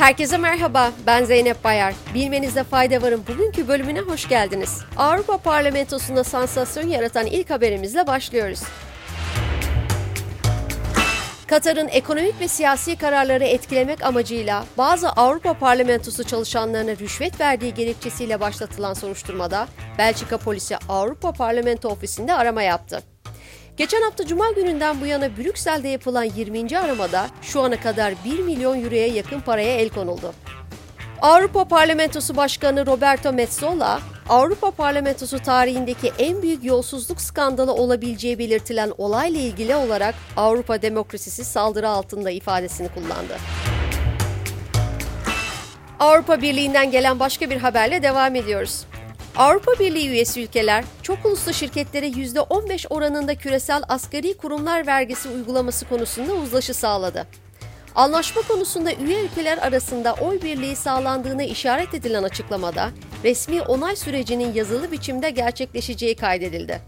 Herkese merhaba, ben Zeynep Bayar. Bilmenizde fayda varın bugünkü bölümüne hoş geldiniz. Avrupa Parlamentosu'nda sansasyon yaratan ilk haberimizle başlıyoruz. Katar'ın ekonomik ve siyasi kararları etkilemek amacıyla bazı Avrupa Parlamentosu çalışanlarına rüşvet verdiği gerekçesiyle başlatılan soruşturmada Belçika polisi Avrupa Parlamento ofisinde arama yaptı. Geçen hafta Cuma gününden bu yana Brüksel'de yapılan 20. aramada şu ana kadar 1 milyon euroya yakın paraya el konuldu. Avrupa Parlamentosu Başkanı Roberto Metsola, Avrupa Parlamentosu tarihindeki en büyük yolsuzluk skandalı olabileceği belirtilen olayla ilgili olarak Avrupa demokrasisi saldırı altında ifadesini kullandı. Avrupa Birliği'nden gelen başka bir haberle devam ediyoruz. Avrupa Birliği üyesi ülkeler çok uluslu şirketlere %15 oranında küresel asgari kurumlar vergisi uygulaması konusunda uzlaşı sağladı. Anlaşma konusunda üye ülkeler arasında oy birliği sağlandığına işaret edilen açıklamada resmi onay sürecinin yazılı biçimde gerçekleşeceği kaydedildi.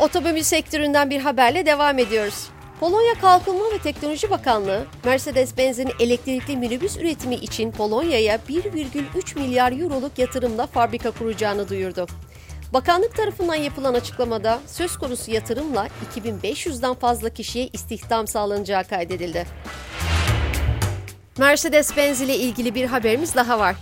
Otomobil sektöründen bir haberle devam ediyoruz. Polonya Kalkınma ve Teknoloji Bakanlığı, Mercedes-Benz'in elektrikli minibüs üretimi için Polonya'ya 1,3 milyar euroluk yatırımla fabrika kuracağını duyurdu. Bakanlık tarafından yapılan açıklamada söz konusu yatırımla 2500'den fazla kişiye istihdam sağlanacağı kaydedildi. Mercedes-Benz ile ilgili bir haberimiz daha var.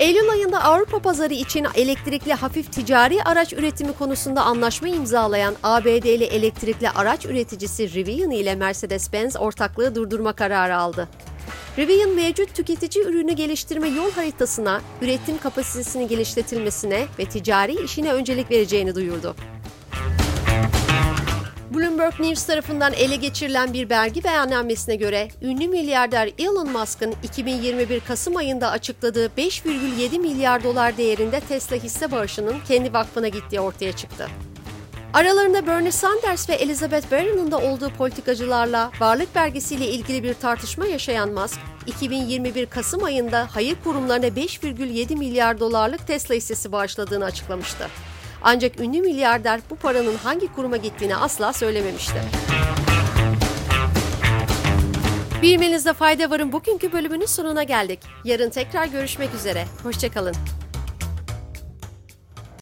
Eylül ayında Avrupa pazarı için elektrikli hafif ticari araç üretimi konusunda anlaşma imzalayan ABD'li elektrikli araç üreticisi Rivian ile Mercedes-Benz ortaklığı durdurma kararı aldı. Rivian mevcut tüketici ürünü geliştirme yol haritasına, üretim kapasitesini geliştirilmesine ve ticari işine öncelik vereceğini duyurdu. Bloomberg News tarafından ele geçirilen bir vergi beyannamesine göre ünlü milyarder Elon Musk'ın 2021 Kasım ayında açıkladığı 5,7 milyar dolar değerinde Tesla hisse bağışının kendi vakfına gittiği ortaya çıktı. Aralarında Bernie Sanders ve Elizabeth Warren'ın da olduğu politikacılarla varlık vergisiyle ilgili bir tartışma yaşayan Musk, 2021 Kasım ayında hayır kurumlarına 5,7 milyar dolarlık Tesla hissesi bağışladığını açıklamıştı. Ancak ünlü milyarder bu paranın hangi kuruma gittiğini asla söylememişti. Bilmenizde fayda varın bugünkü bölümünün sonuna geldik. Yarın tekrar görüşmek üzere. Hoşçakalın.